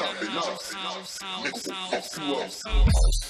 chopping up, nigga will fuck you up.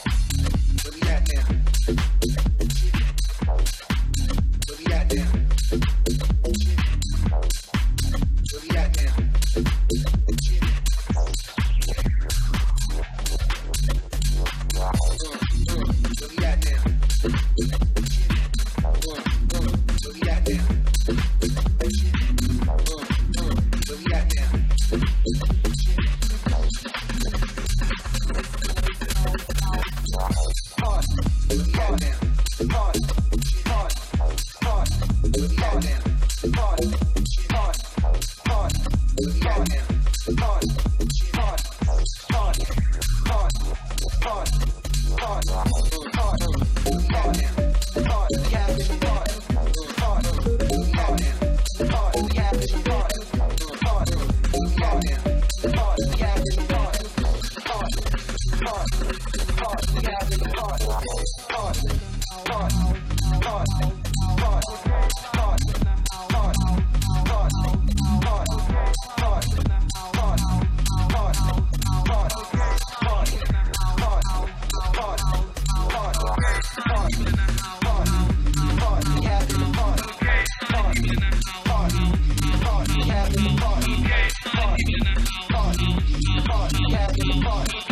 Come on.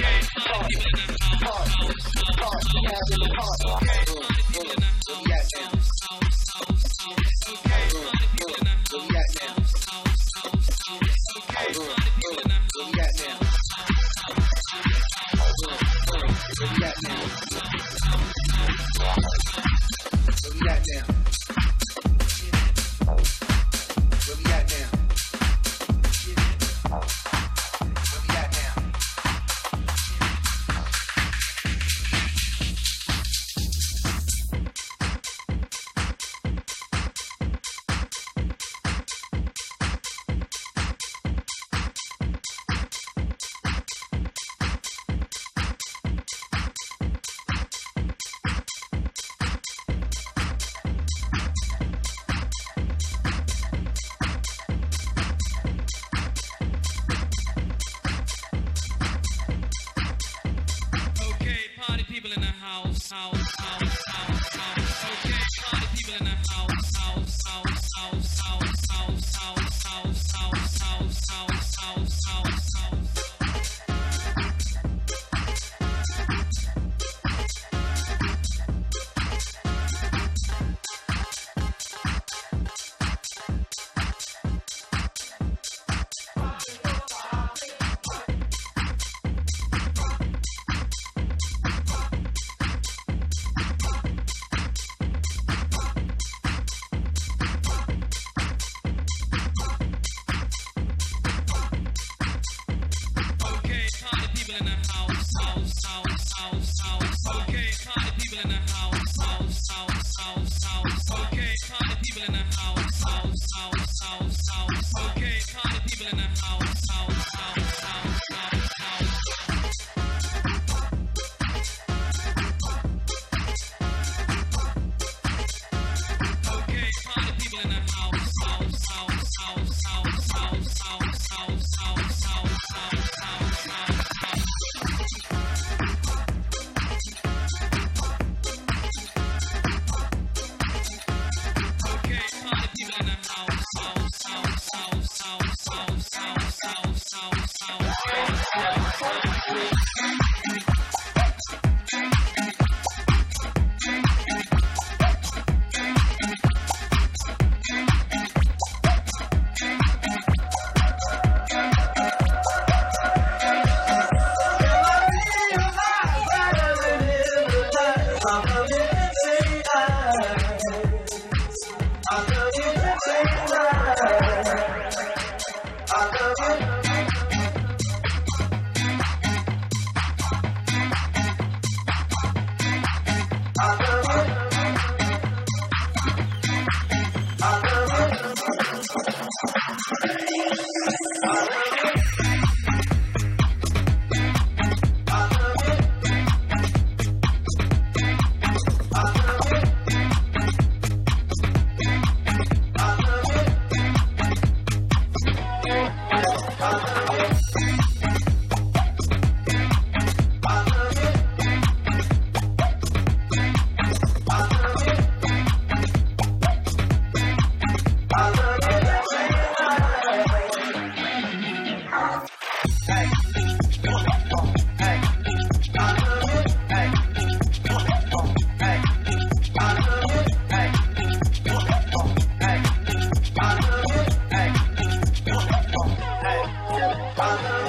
Bye.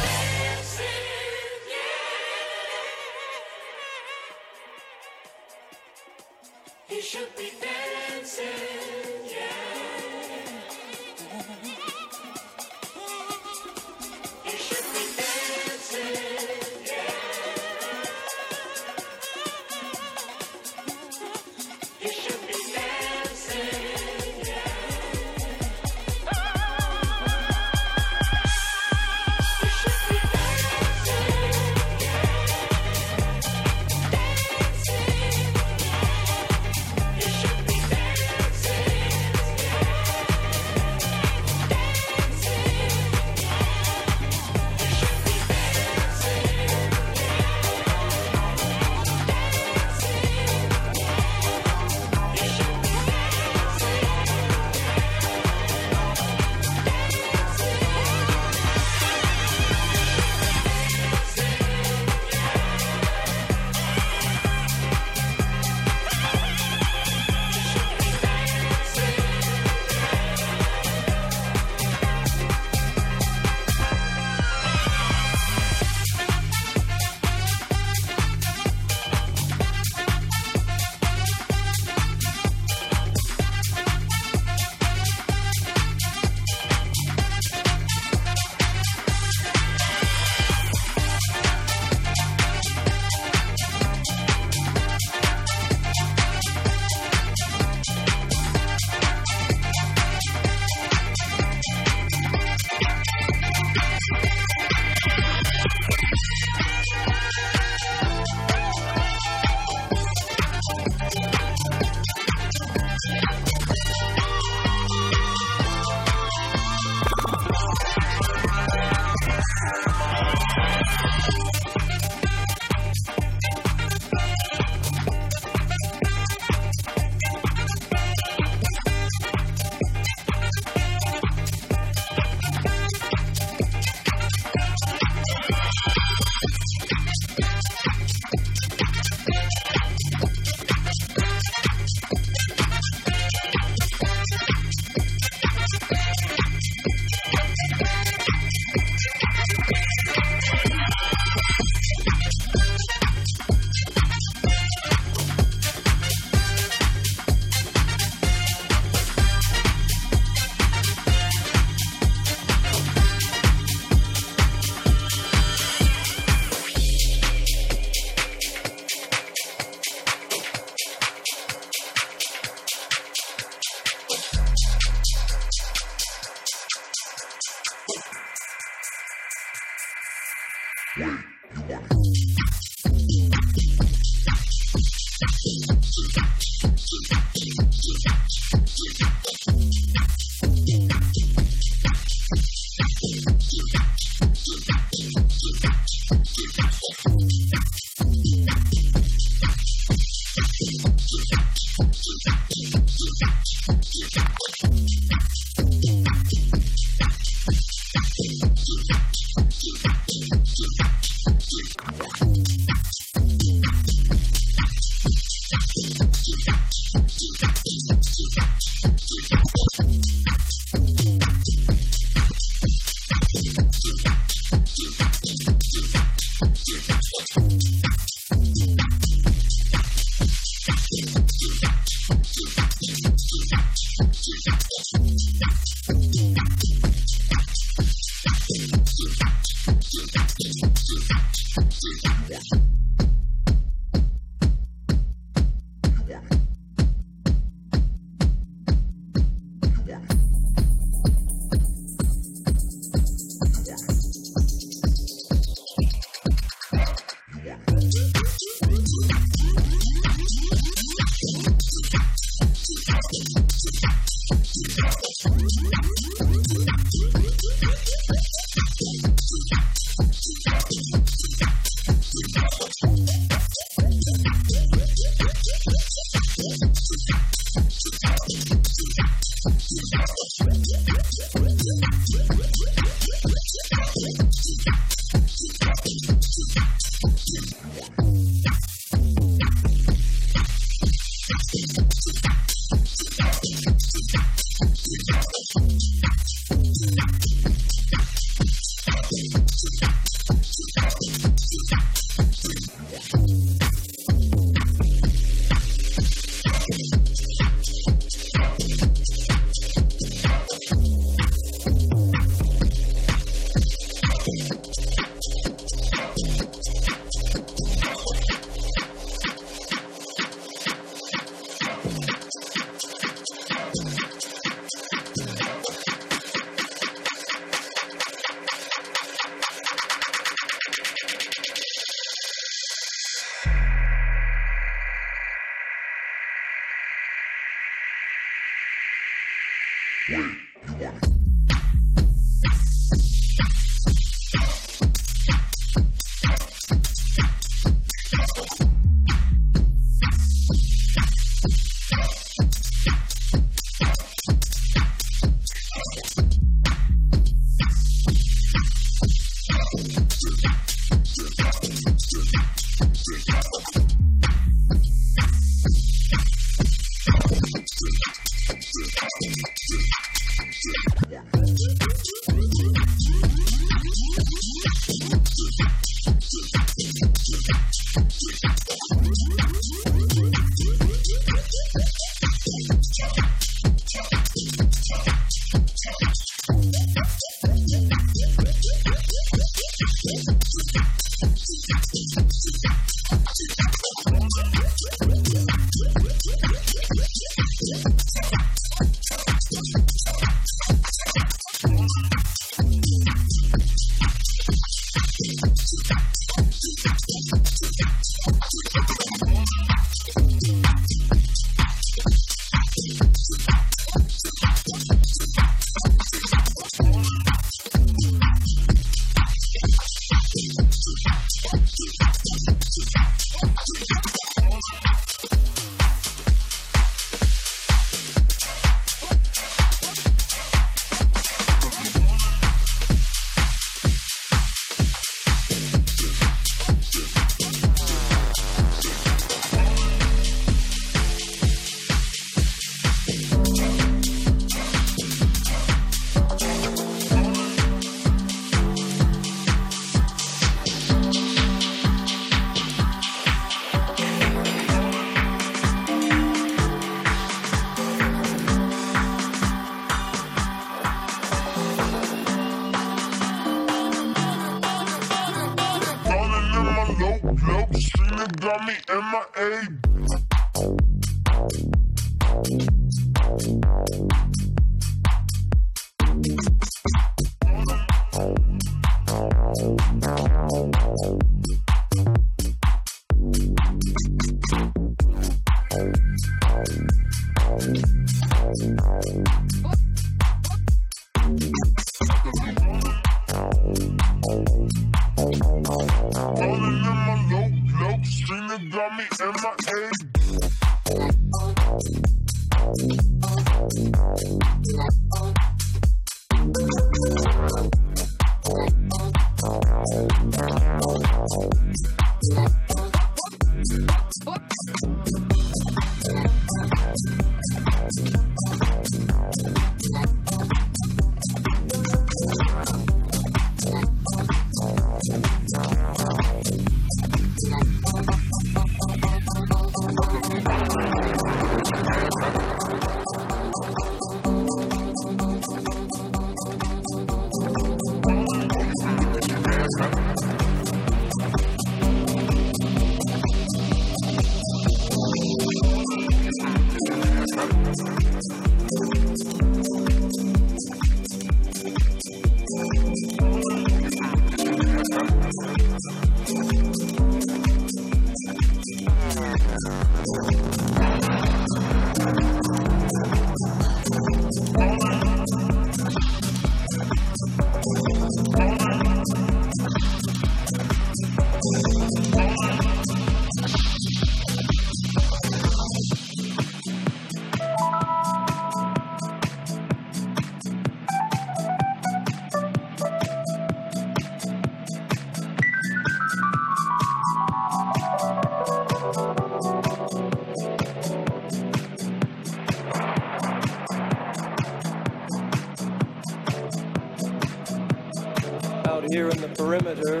Perimeter,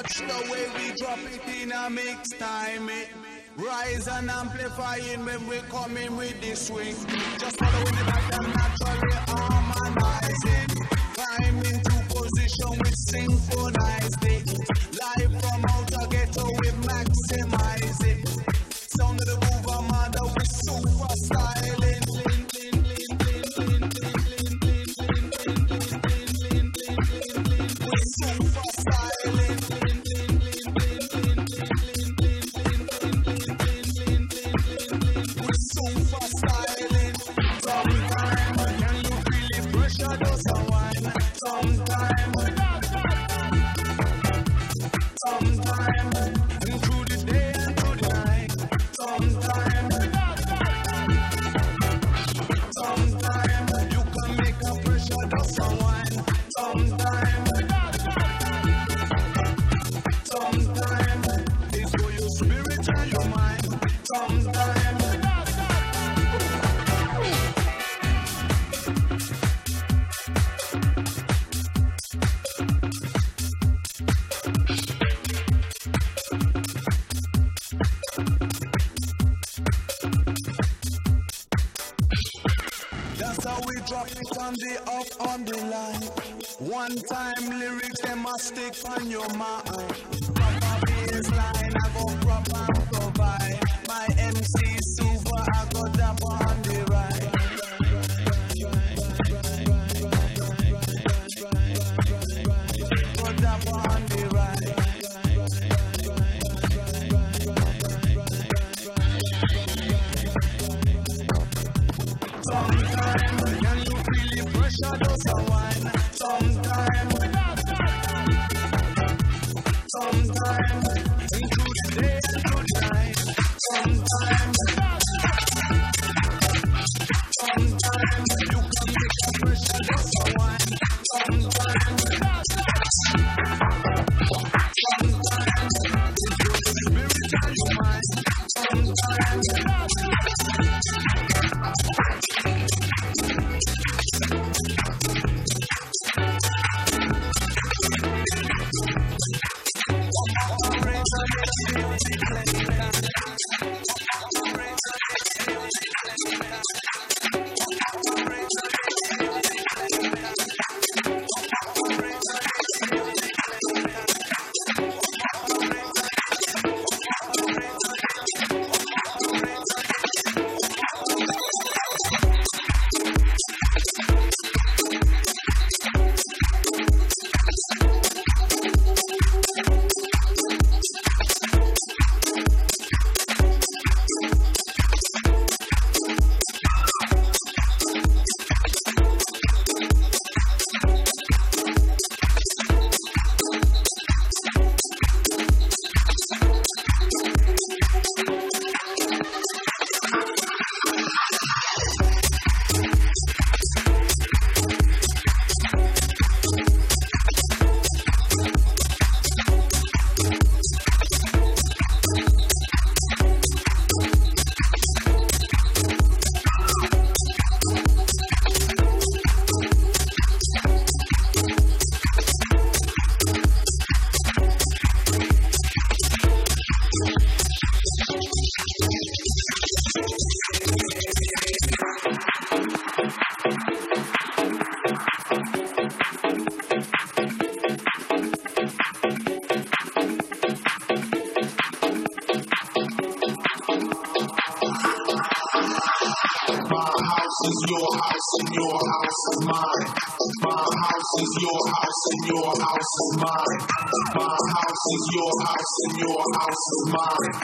Watch the way we drop it in a mix time. It rise and amplifying when we coming with this swing. Just follow the back, I'm naturally harmonizing. On the up on the line. One time lyrics, they must stick on your mind. Proper baseline, I go proper provide. My MC soon. is your house and your house is mine.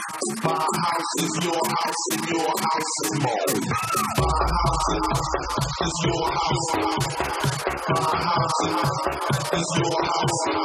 My house is your house and your house is mine. My house is your house. My house is your house.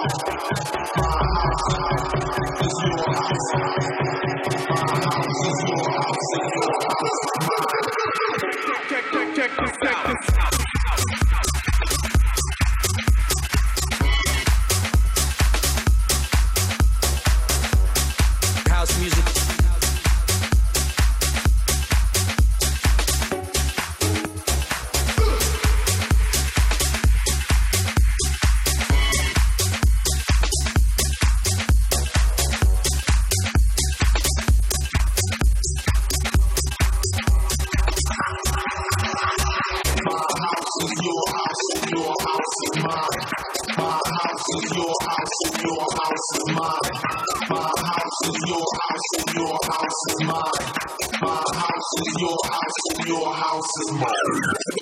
House and your house is mine. My house is your house and your house is mine. My house is your house and your house is mine.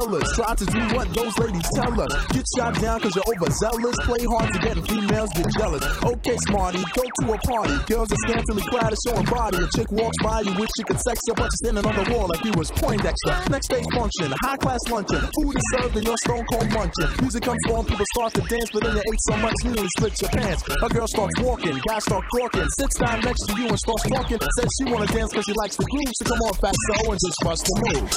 Fellas. Try to do what those ladies tell us. Get shot down cause you're overzealous. Play hard to get and females get jealous. Okay, smarty, go to a party. Girls are scantily clad and showing body. A chick walks by, you wish you could sex her, but you're standing on the wall like you was Poindexter. Next day function, high class luncheon. Food is served and you're stone cold munching. Music comes on, people start to dance, but then you ate so much you nearly split your pants. A girl starts walking, guys start talking. Sits down next to you and starts talking. Says she wanna dance cause she likes the groove. So come on, fat so and just bust the move.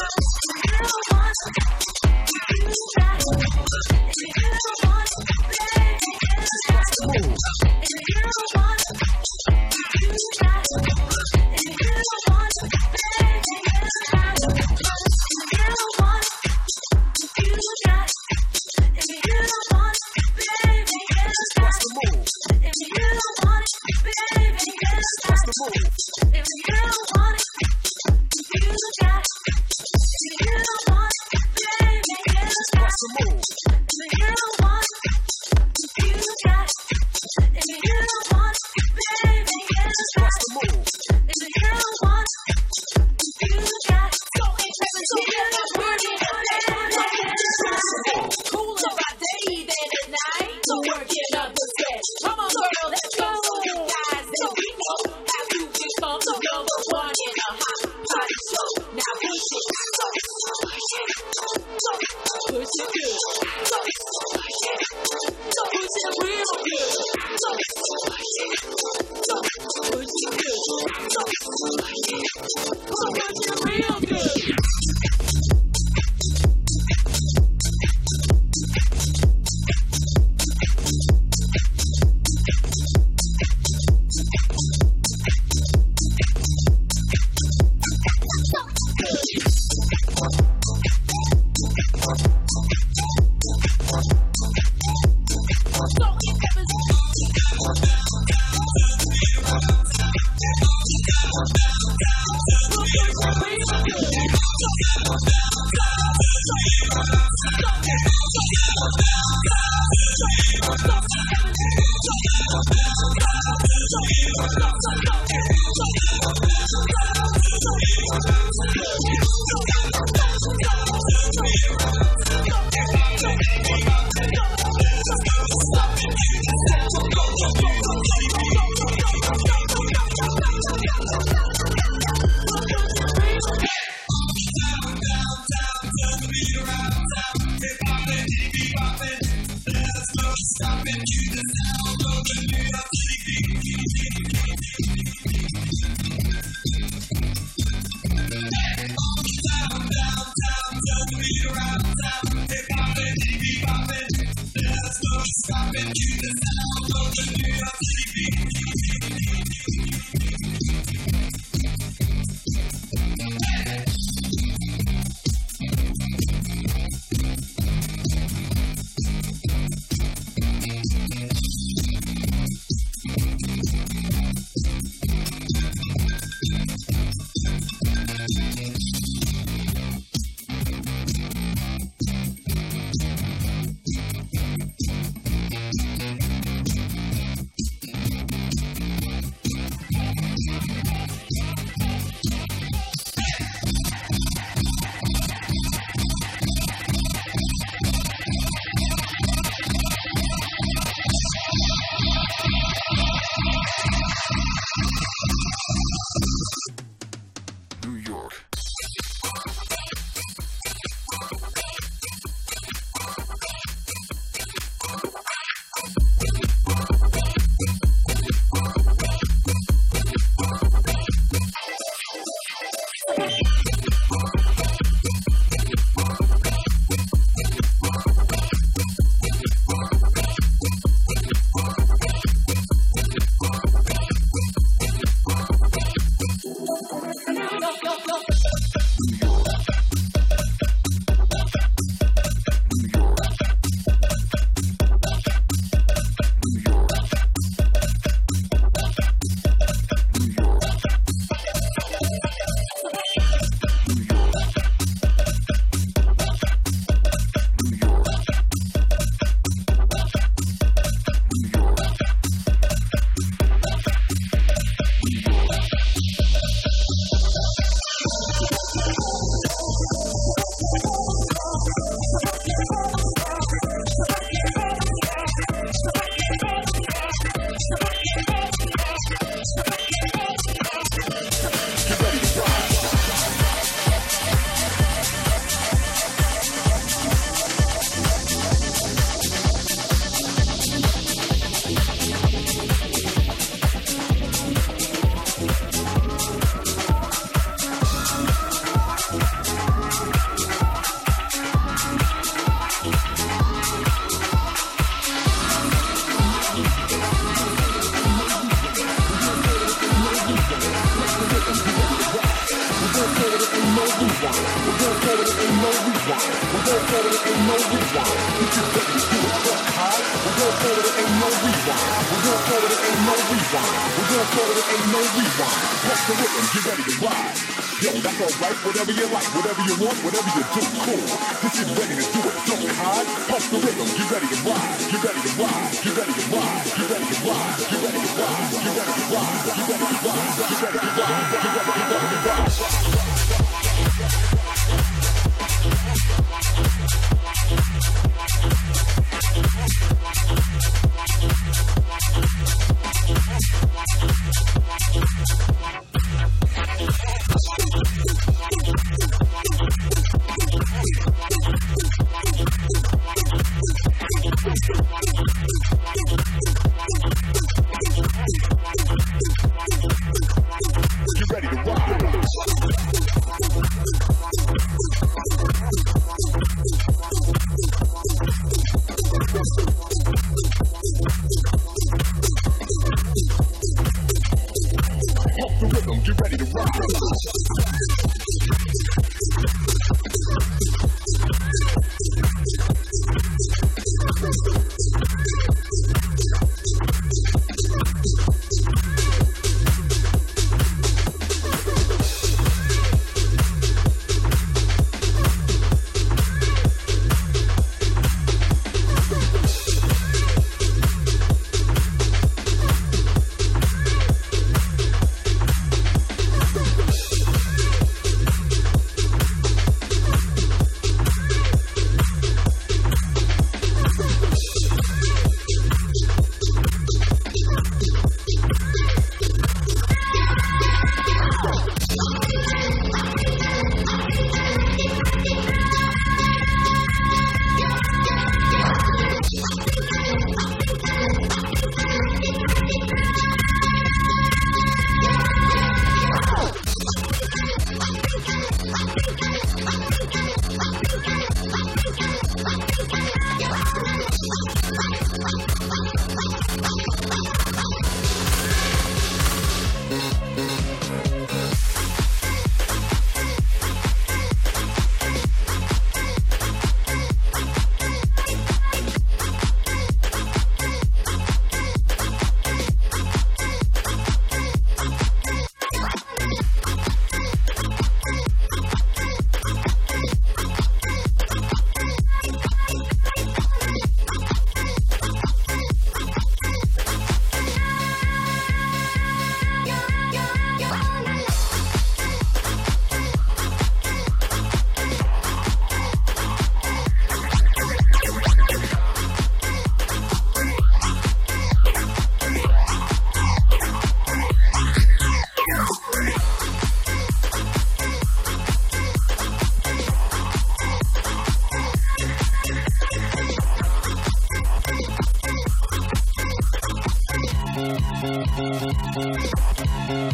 Thank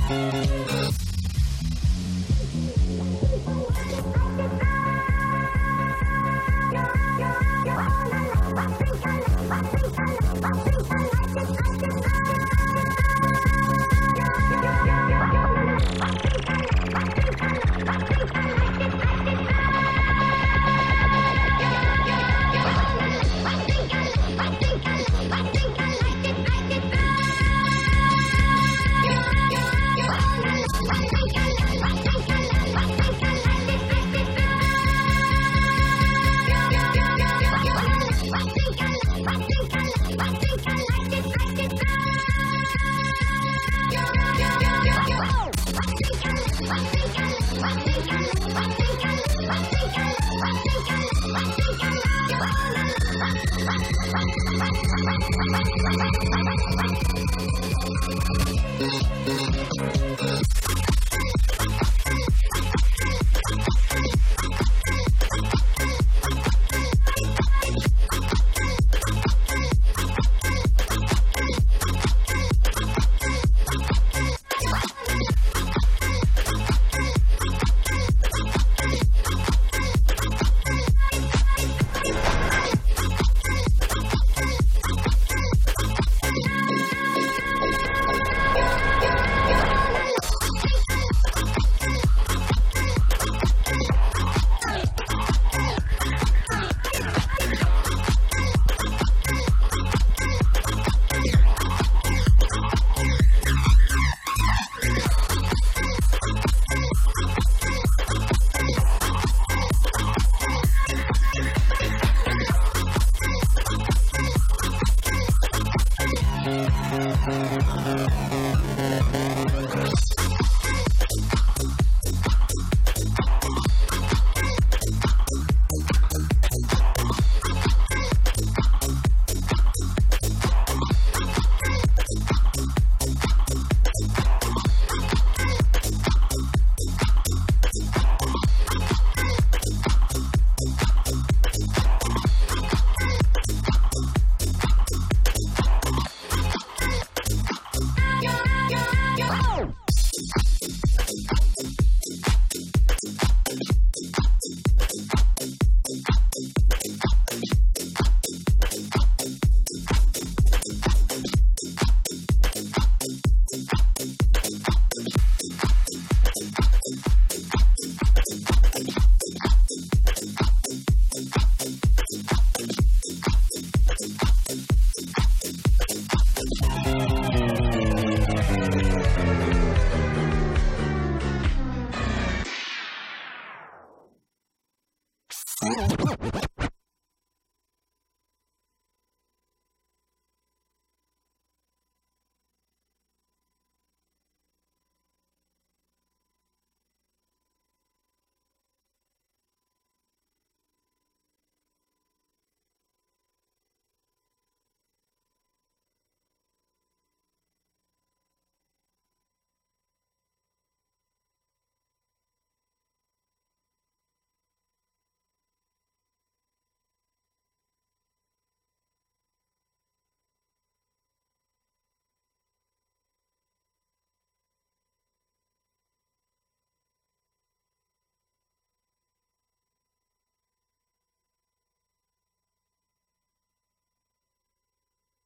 you. Thank you.